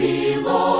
thee, Lord,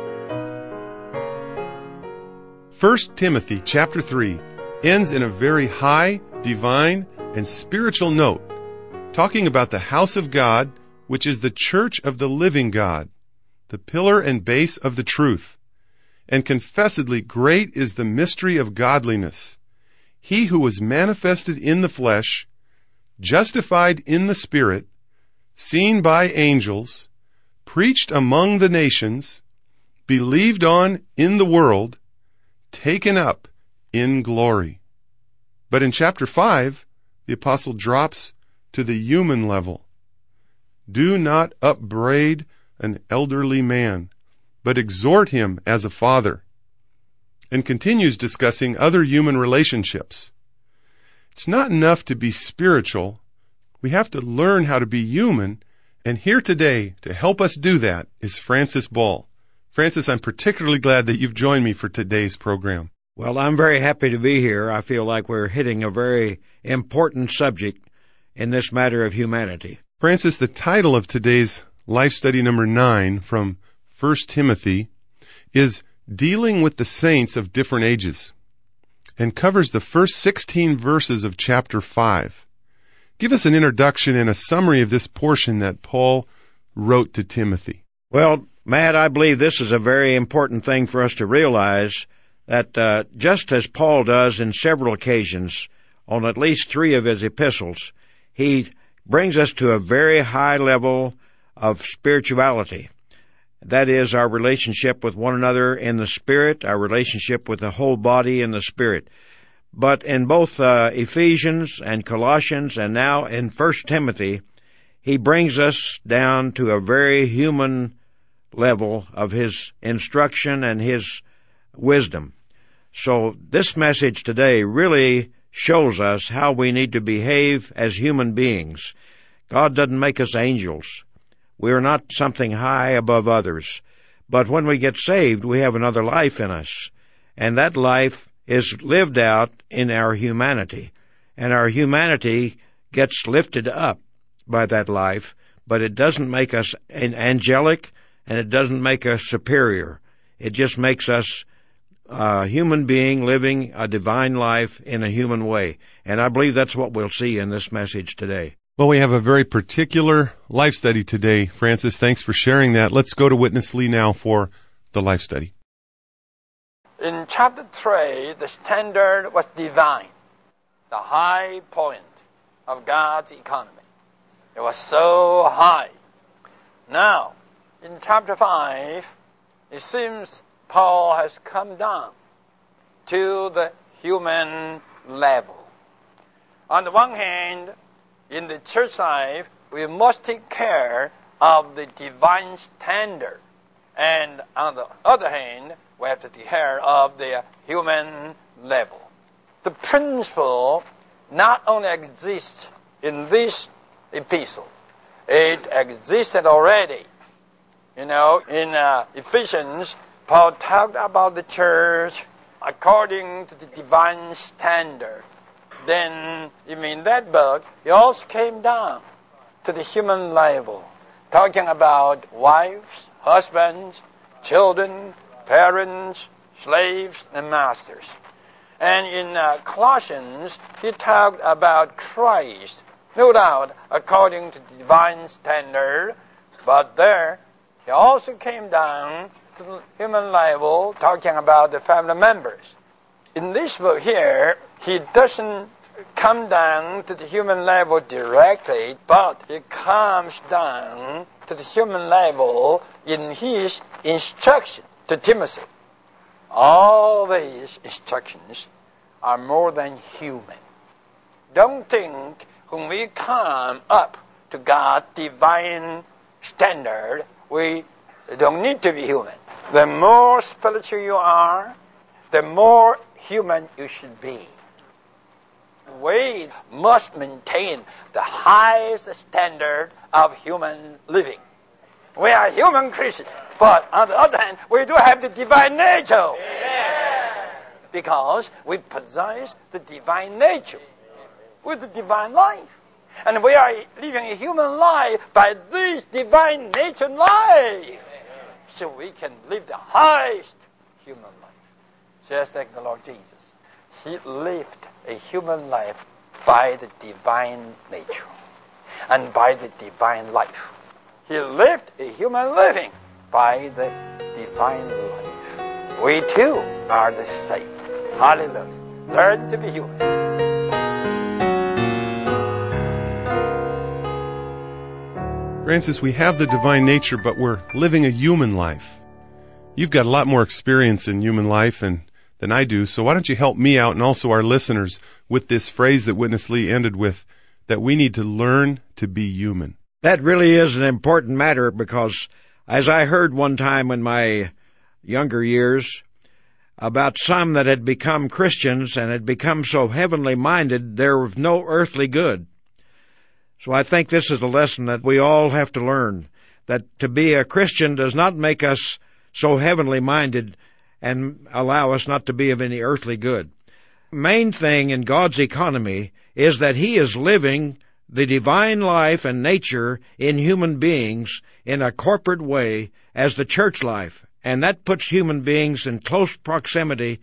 1 Timothy chapter 3 ends in a very high, divine, and spiritual note, talking about the house of God, which is the church of the living God, the pillar and base of the truth. And confessedly great is the mystery of godliness. He who was manifested in the flesh, justified in the spirit, seen by angels, preached among the nations, believed on in the world, taken up in glory. But in chapter 5, the apostle drops to the human level. Do not upbraid an elderly man, but exhort him as a father. And continues discussing other human relationships. It's not enough to be spiritual. We have to learn how to be human. And here today to help us do that is Francis Ball. Francis, I'm particularly glad that you've joined me for today's program. Well, I'm very happy to be here. I feel like we're hitting a very important subject in this matter of humanity. Francis, the title of today's life study number nine from 1 Timothy is Dealing with the Saints of Different Ages and covers the first 16 verses of chapter 5. Give us an introduction and a summary of this portion that Paul wrote to Timothy. Well, Matt, I believe this is a very important thing for us to realize that uh, just as Paul does in several occasions on at least three of his epistles, he brings us to a very high level of spirituality. That is our relationship with one another in the Spirit, our relationship with the whole body in the Spirit. But in both uh, Ephesians and Colossians and now in First Timothy, he brings us down to a very human level of his instruction and his wisdom. So this message today really shows us how we need to behave as human beings. God doesn't make us angels. We are not something high above others. But when we get saved, we have another life in us. And that life is lived out in our humanity. And our humanity gets lifted up by that life, but it doesn't make us an angelic and it doesn't make us superior. It just makes us a human being living a divine life in a human way. And I believe that's what we'll see in this message today. Well, we have a very particular life study today. Francis, thanks for sharing that. Let's go to Witness Lee now for the life study. In chapter 3, the standard was divine, the high point of God's economy. It was so high. Now, in chapter 5, it seems Paul has come down to the human level. On the one hand, in the church life, we must take care of the divine standard. And on the other hand, we have to take care of the human level. The principle not only exists in this epistle, it existed already. You know, in uh, Ephesians, Paul talked about the church according to the divine standard. Then, even in that book, he also came down to the human level, talking about wives, husbands, children, parents, slaves, and masters. And in uh, Colossians, he talked about Christ, no doubt according to the divine standard, but there he also came down to the human level, talking about the family members. In this book here, he doesn't come down to the human level directly, but he comes down to the human level in his instruction to Timothy. All these instructions are more than human. Don't think when we come up to God's divine standard, we don't need to be human. The more spiritual you are, the more human you should be. We must maintain the highest standard of human living. We are human Christians, but on the other hand, we do have the divine nature. Because we possess the divine nature with the divine life. And we are living a human life by this divine nature life. So we can live the highest human life. Just like the Lord Jesus. He lived a human life by the divine nature and by the divine life. He lived a human living by the divine life. We too are the same. Hallelujah. Learn to be human. Francis, we have the divine nature, but we're living a human life. You've got a lot more experience in human life and, than I do, so why don't you help me out and also our listeners with this phrase that Witness Lee ended with, that we need to learn to be human. That really is an important matter because, as I heard one time in my younger years, about some that had become Christians and had become so heavenly minded, there was no earthly good. So I think this is a lesson that we all have to learn that to be a Christian does not make us so heavenly minded and allow us not to be of any earthly good. Main thing in God's economy is that He is living the divine life and nature in human beings in a corporate way as the church life. And that puts human beings in close proximity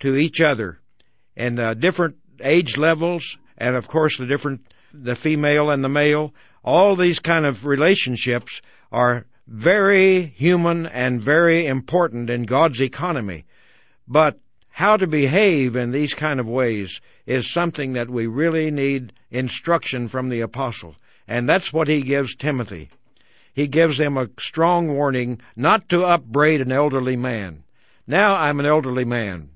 to each other in uh, different age levels and of course the different the female and the male, all these kind of relationships are very human and very important in God's economy. But how to behave in these kind of ways is something that we really need instruction from the apostle. And that's what he gives Timothy. He gives him a strong warning not to upbraid an elderly man. Now I'm an elderly man,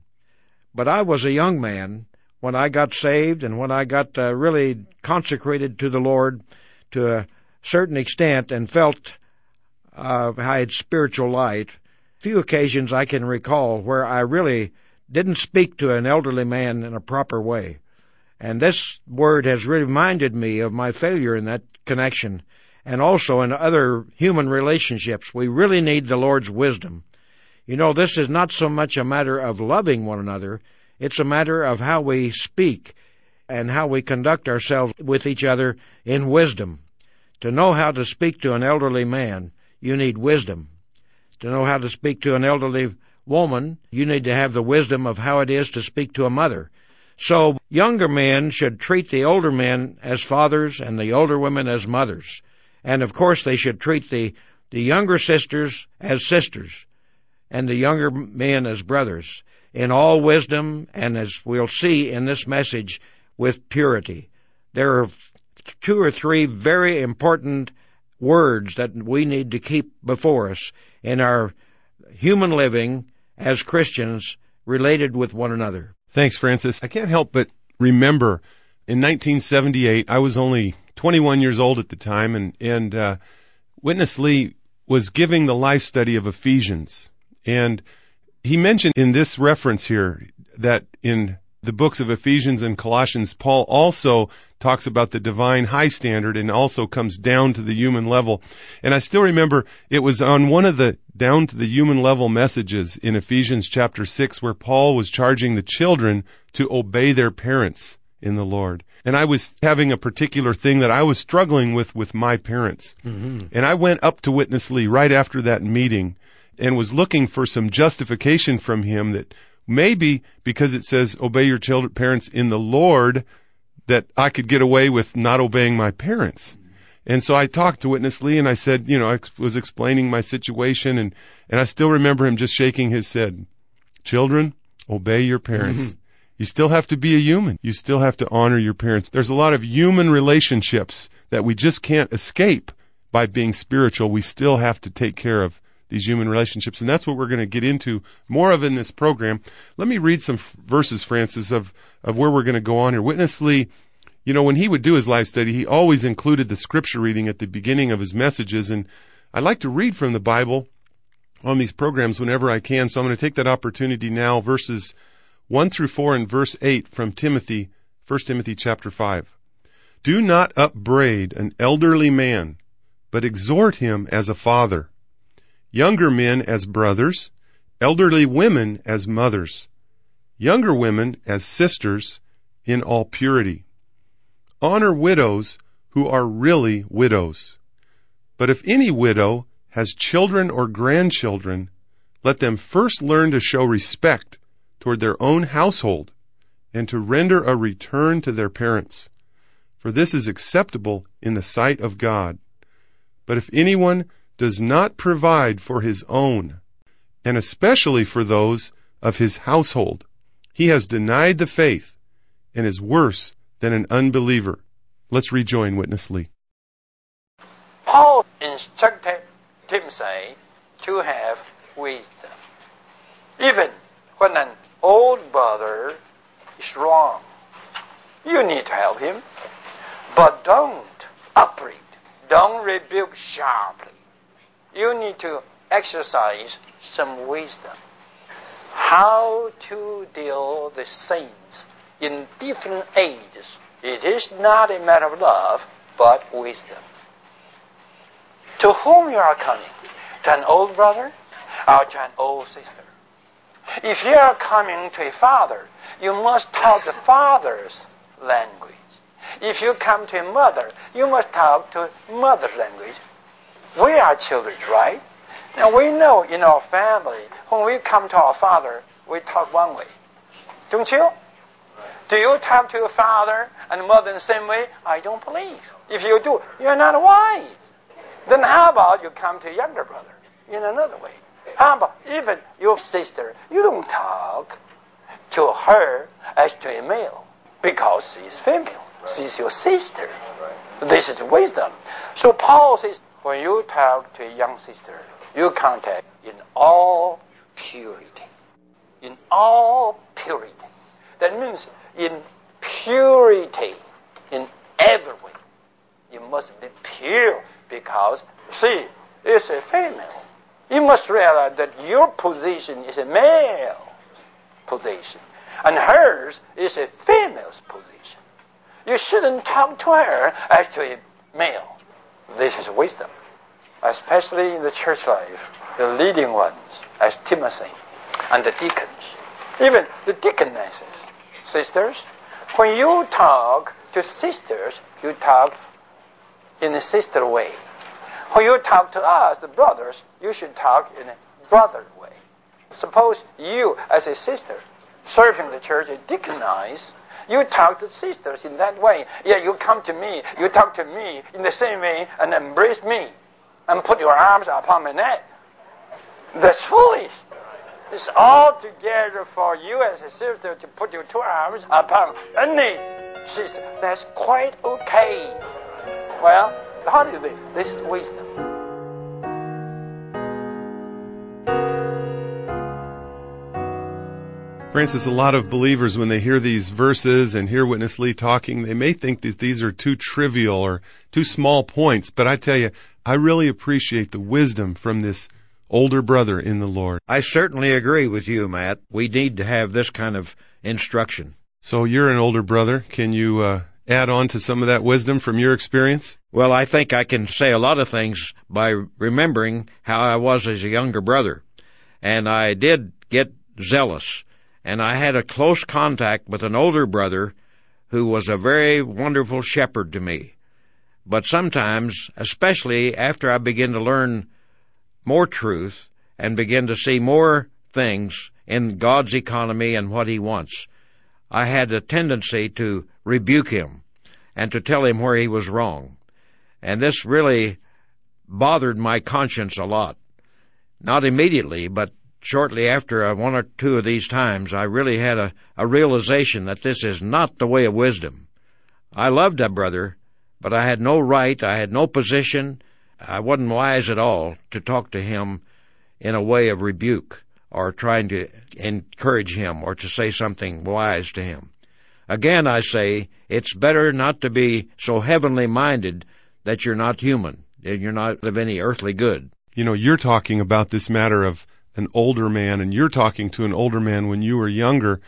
but I was a young man when I got saved and when I got uh, really consecrated to the Lord to a certain extent and felt uh, I had spiritual light. Few occasions I can recall where I really didn't speak to an elderly man in a proper way. And this word has reminded me of my failure in that connection and also in other human relationships. We really need the Lord's wisdom. You know, this is not so much a matter of loving one another, it's a matter of how we speak and how we conduct ourselves with each other in wisdom. To know how to speak to an elderly man, you need wisdom. To know how to speak to an elderly woman, you need to have the wisdom of how it is to speak to a mother. So younger men should treat the older men as fathers and the older women as mothers. And of course they should treat the, the younger sisters as sisters and the younger men as brothers in all wisdom and as we'll see in this message with purity. There are two or three very important words that we need to keep before us in our human living as Christians related with one another. Thanks, Francis. I can't help but remember in 1978, I was only 21 years old at the time, and, and uh, Witness Lee was giving the life study of Ephesians. And he mentioned in this reference here that in the books of Ephesians and Colossians, Paul also talks about the divine high standard and also comes down to the human level. And I still remember it was on one of the down to the human level messages in Ephesians chapter 6 where Paul was charging the children to obey their parents in the Lord. And I was having a particular thing that I was struggling with with my parents. Mm-hmm. And I went up to Witness Lee right after that meeting and was looking for some justification from him that maybe because it says obey your children, parents in the Lord, that I could get away with not obeying my parents. And so I talked to Witness Lee and I said, you know, I was explaining my situation and, and I still remember him just shaking his head. Children, obey your parents. You still have to be a human. You still have to honor your parents. There's a lot of human relationships that we just can't escape by being spiritual. We still have to take care of these human relationships. And that's what we're going to get into more of in this program. Let me read some verses, Francis, of, of where we're going to go on here. Witness Lee you know, when he would do his life study, he always included the scripture reading at the beginning of his messages. And I like to read from the Bible on these programs whenever I can. So I'm going to take that opportunity now, verses 1 through 4 and verse 8 from Timothy, 1 Timothy chapter 5. Do not upbraid an elderly man, but exhort him as a father, younger men as brothers, elderly women as mothers, younger women as sisters in all purity. Honor widows who are really widows. But if any widow has children or grandchildren, let them first learn to show respect toward their own household and to render a return to their parents. For this is acceptable in the sight of God. But if anyone does not provide for his own, and especially for those of his household, he has denied the faith and is worse than an unbeliever. Let's rejoin Witness Lee. Paul instructed Timothy to have wisdom. Even when an old brother is wrong, you need to help him. But don't upbraid. Don't rebuke sharply. You need to exercise some wisdom. How to deal with saints in different ages. It is not a matter of love, but wisdom. To whom you are coming? To an old brother or to an old sister? If you are coming to a father, you must talk the father's language. If you come to a mother, you must talk to mother's language. We are children, right? Now we know in our family, when we come to our father, we talk one way. Don't you? Do you talk to your father and mother the same way? I don't believe. If you do, you're not wise. Then how about you come to your younger brother in another way? How about even your sister? You don't talk to her as to a male because she's female. She's your sister. This is wisdom. So Paul says, when you talk to a young sister, you contact in all purity. In all purity. That means in purity in every way. You must be pure because, see, it's a female. You must realize that your position is a male position, and hers is a female's position. You shouldn't talk to her as to a male. This is wisdom, especially in the church life. The leading ones, as Timothy, and the deacons, even the deaconesses, sisters, when you talk to sisters, you talk in a sister way. When you talk to us, the brothers, you should talk in a brother way. Suppose you, as a sister, serving the church, a deaconess, you talk to sisters in that way. Yeah, you come to me, you talk to me in the same way and embrace me and put your arms upon my neck. That's foolish. It's all together for you as a sister to put your two arms upon any sister. That's quite okay. Well, how do you think? This is wisdom. Francis, a lot of believers, when they hear these verses and hear Witness Lee talking, they may think that these are too trivial or too small points. But I tell you, I really appreciate the wisdom from this older brother in the Lord. I certainly agree with you, Matt. We need to have this kind of instruction. So you're an older brother. Can you uh, add on to some of that wisdom from your experience? Well, I think I can say a lot of things by remembering how I was as a younger brother. And I did get zealous. And I had a close contact with an older brother who was a very wonderful shepherd to me. But sometimes, especially after I began to learn more truth and begin to see more things in God's economy and what He wants. I had a tendency to rebuke him and to tell him where he was wrong. And this really bothered my conscience a lot. Not immediately, but shortly after uh, one or two of these times, I really had a, a realization that this is not the way of wisdom. I loved a brother, but I had no right, I had no position, I wasn't wise at all to talk to him in a way of rebuke or trying to encourage him or to say something wise to him. Again, I say, it's better not to be so heavenly minded that you're not human, you're not of any earthly good. You know, you're talking about this matter of an older man, and you're talking to an older man when you were younger,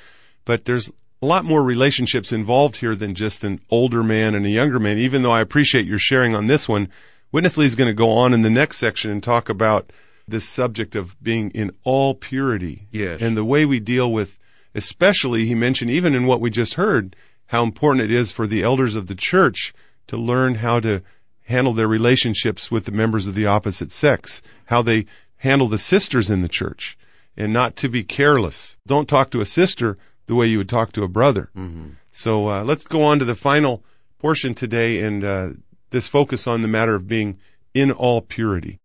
but there's a lot more relationships involved here than just an older man and a younger man, even though I appreciate your sharing on this one. Witness Lee is going to go on in the next section and talk about this subject of being in all purity. Yes. And the way we deal with, especially, he mentioned, even in what we just heard, how important it is for the elders of the church to learn how to handle their relationships with the members of the opposite sex, how they handle the sisters in the church, and not to be careless. Don't talk to a sister the way you would talk to a brother. Mm-hmm. So uh, let's go on to the final portion today and uh, this focus on the matter of being in all purity.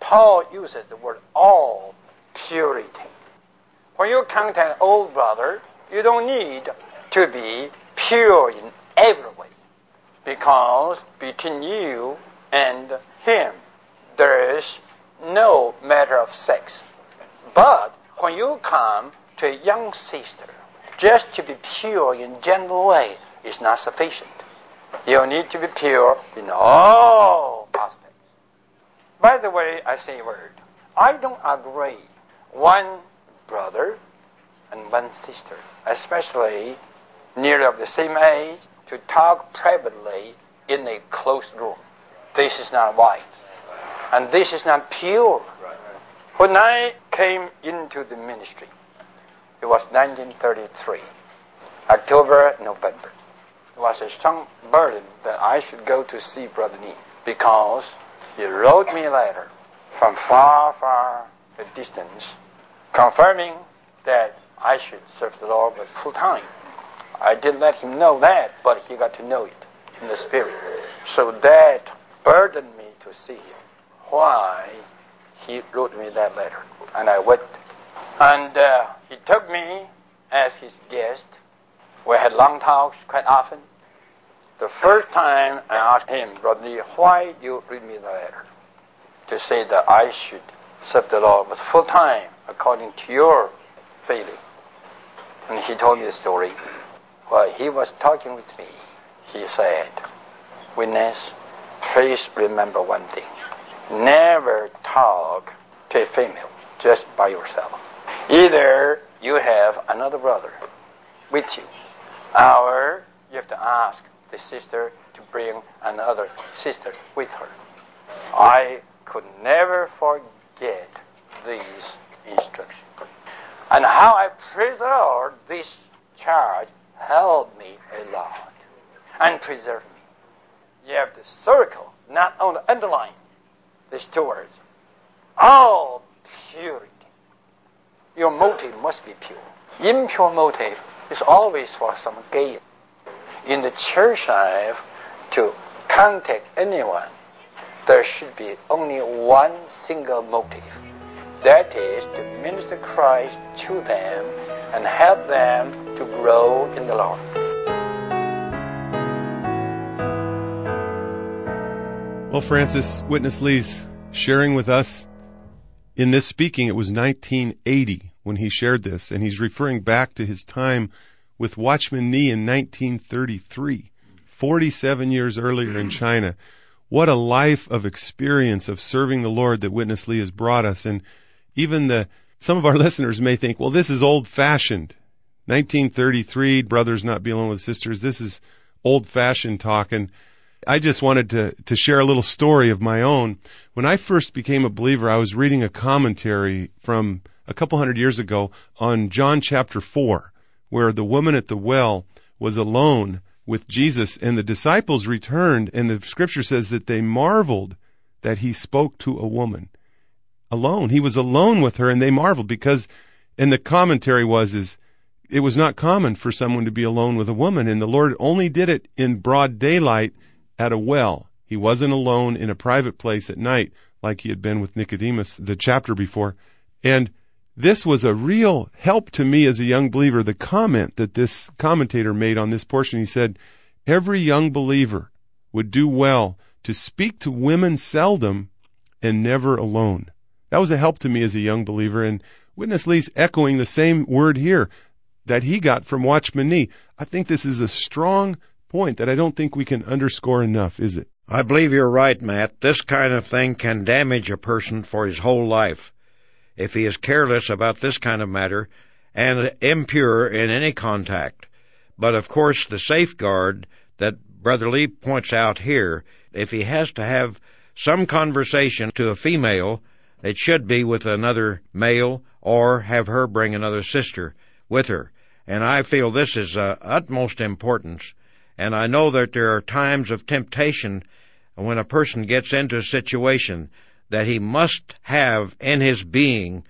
Paul uses the word all purity. When you contact an old brother, you don't need to be pure in every way. Because between you and him, there is no matter of sex. But when you come to a young sister, just to be pure in general way is not sufficient. You need to be pure in all aspects. By the way, I say a word. I don't agree one brother and one sister, especially nearly of the same age, to talk privately in a closed room. This is not wise. And this is not pure. When I came into the ministry, it was 1933, October, November. It was a strong burden that I should go to see Brother Nee because he wrote me a letter from far, far a distance confirming that I should serve the Lord with full time. I didn't let him know that, but he got to know it in the spirit. So that burdened me to see him. Why he wrote me that letter. And I went. And uh, he took me as his guest. We had long talks quite often. The first time I asked him, Brother Nee, why you read me the letter? To say that I should serve the Lord with full time according to your feeling. And he told me the story. While he was talking with me, he said, Witness, please remember one thing. Never talk to a female just by yourself. Either you have another brother with you, or you have to ask the sister to bring another sister with her. I could never forget these instructions. And how I preserved this charge helped me a lot and preserved me. You have to circle, not only underline, these two words. All purity. Your motive must be pure. Impure motive is always for some gain. In the church life, to contact anyone, there should be only one single motive. That is to minister Christ to them and help them to grow in the Lord. Well, Francis, Witness Lee's sharing with us in this speaking, it was 1980 when he shared this, and he's referring back to his time with Watchman Nee in 1933, 47 years earlier in China. What a life of experience of serving the Lord that Witness Lee has brought us. And even the, some of our listeners may think, well, this is old fashioned. 1933, brothers not be alone with sisters. This is old fashioned talk. And I just wanted to, to share a little story of my own. When I first became a believer, I was reading a commentary from a couple hundred years ago on John chapter 4, where the woman at the well was alone with Jesus and the disciples returned and the scripture says that they marveled that he spoke to a woman alone. He was alone with her and they marveled because, and the commentary was, is it was not common for someone to be alone with a woman and the Lord only did it in broad daylight at a well He wasn't alone in a private place at night like he had been with Nicodemus the chapter before. And this was a real help to me as a young believer. The comment that this commentator made on this portion, he said, every young believer would do well to speak to women seldom and never alone. That was a help to me as a young believer. And Witness Lee's echoing the same word here that he got from Watchman Nee. I think this is a strong point that I don't think we can underscore enough, is it? I believe you're right, Matt. This kind of thing can damage a person for his whole life. If he is careless about this kind of matter and impure in any contact. But of course, the safeguard that Brother Lee points out here, if he has to have some conversation to a female, it should be with another male or have her bring another sister with her. And I feel this is of utmost importance. And I know that there are times of temptation when a person gets into a situation that he must have in his being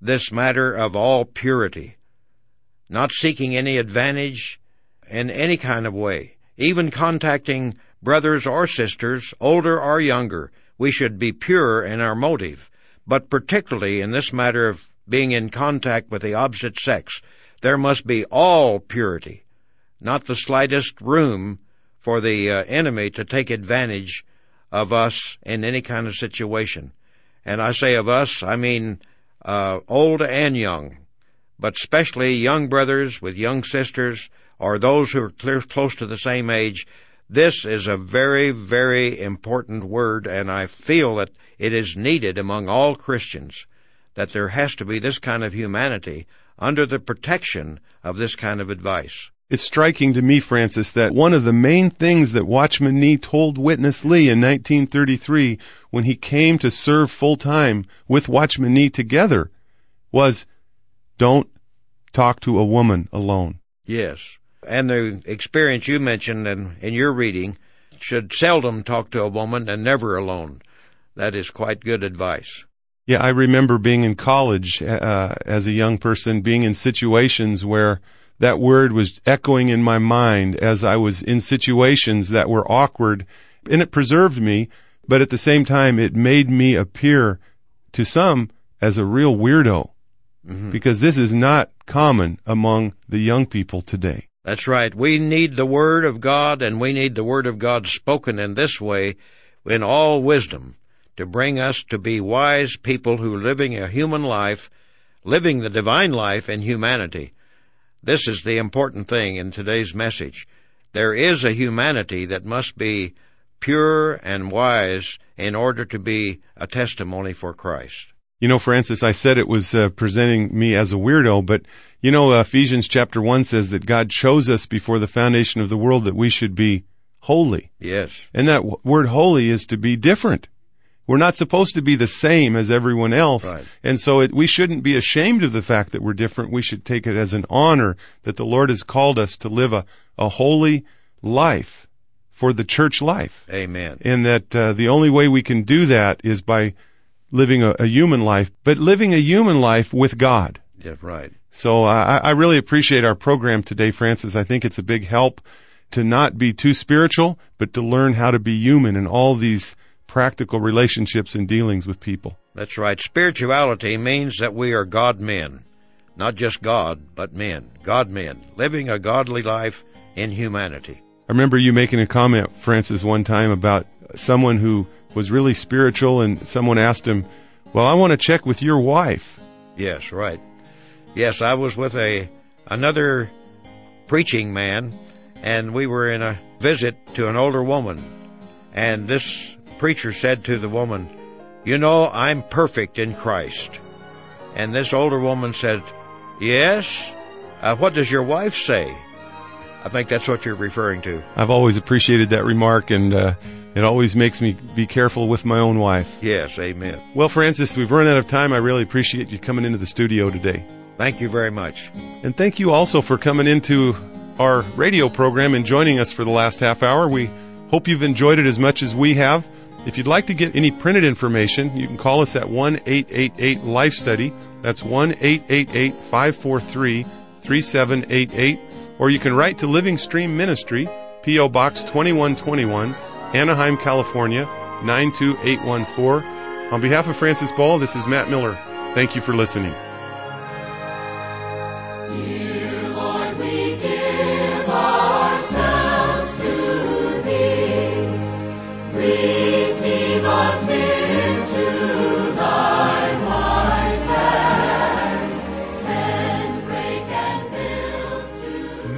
this matter of all purity, not seeking any advantage in any kind of way, even contacting brothers or sisters, older or younger. We should be pure in our motive, but particularly in this matter of being in contact with the opposite sex, there must be all purity, not the slightest room for the uh, enemy to take advantage of us in any kind of situation. And I say of us, I mean uh, old and young, but especially young brothers with young sisters or those who are clear, close to the same age. This is a very, very important word, and I feel that it is needed among all Christians that there has to be this kind of humanity under the protection of this kind of advice. It's striking to me, Francis, that one of the main things that Watchman Nee told Witness Lee in 1933 when he came to serve full time with Watchman Nee together was don't talk to a woman alone. Yes. And the experience you mentioned in, in your reading should seldom talk to a woman and never alone. That is quite good advice. Yeah, I remember being in college uh, as a young person, being in situations where that word was echoing in my mind as I was in situations that were awkward, and it preserved me, but at the same time, it made me appear to some as a real weirdo. Mm-hmm. Because this is not common among the young people today. That's right. We need the Word of God, and we need the Word of God spoken in this way in all wisdom to bring us to be wise people who living a human life, living the divine life in humanity. This is the important thing in today's message. There is a humanity that must be pure and wise in order to be a testimony for Christ. You know, Francis, I said it was uh, presenting me as a weirdo, but you know, Ephesians chapter 1 says that God chose us before the foundation of the world that we should be holy. Yes. And that w- word holy is to be different. We're not supposed to be the same as everyone else. Right. And so it, we shouldn't be ashamed of the fact that we're different. We should take it as an honor that the Lord has called us to live a, a holy life for the church life. Amen. And that uh, the only way we can do that is by living a, a, human life, but living a human life with God. Yeah, right. So uh, I really appreciate our program today, Francis. I think it's a big help to not be too spiritual, but to learn how to be human in all these practical relationships and dealings with people. That's right. Spirituality means that we are God men. Not just God, but men. God men. Living a godly life in humanity. I remember you making a comment, Francis, one time about someone who was really spiritual and someone asked him, Well, I want to check with your wife. Yes, right. Yes, I was with a another preaching man and we were in a visit to an older woman. And this preacher said to the woman, You know, I'm perfect in Christ. And this older woman said, Yes? Uh, what does your wife say? I think that's what you're referring to. I've always appreciated that remark, and uh, it always makes me be careful with my own wife. Yes, amen. Well, Francis, we've run out of time. I really appreciate you coming into the studio today. Thank you very much. And thank you also for coming into our radio program and joining us for the last half hour. We hope you've enjoyed it as much as we have. If you'd like to get any printed information, you can call us at 1 888 Life Study. That's 1 888 543 3788. Or you can write to Living Stream Ministry, P.O. Box 2121, Anaheim, California 92814. On behalf of Francis Ball, this is Matt Miller. Thank you for listening.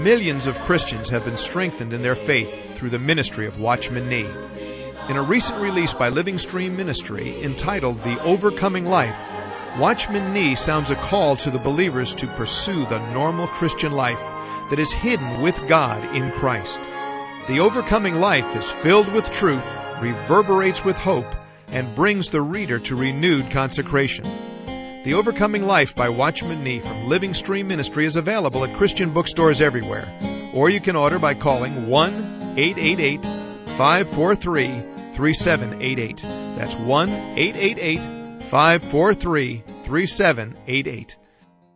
Millions of Christians have been strengthened in their faith through the ministry of Watchman Nee. In a recent release by Living Stream Ministry entitled The Overcoming Life, Watchman Nee sounds a call to the believers to pursue the normal Christian life that is hidden with God in Christ. The overcoming life is filled with truth, reverberates with hope, and brings the reader to renewed consecration. The Overcoming Life by Watchman Nee from Living Stream Ministry is available at Christian bookstores everywhere, or you can order by calling 1 888 543 3788. That's 1 888 543 3788.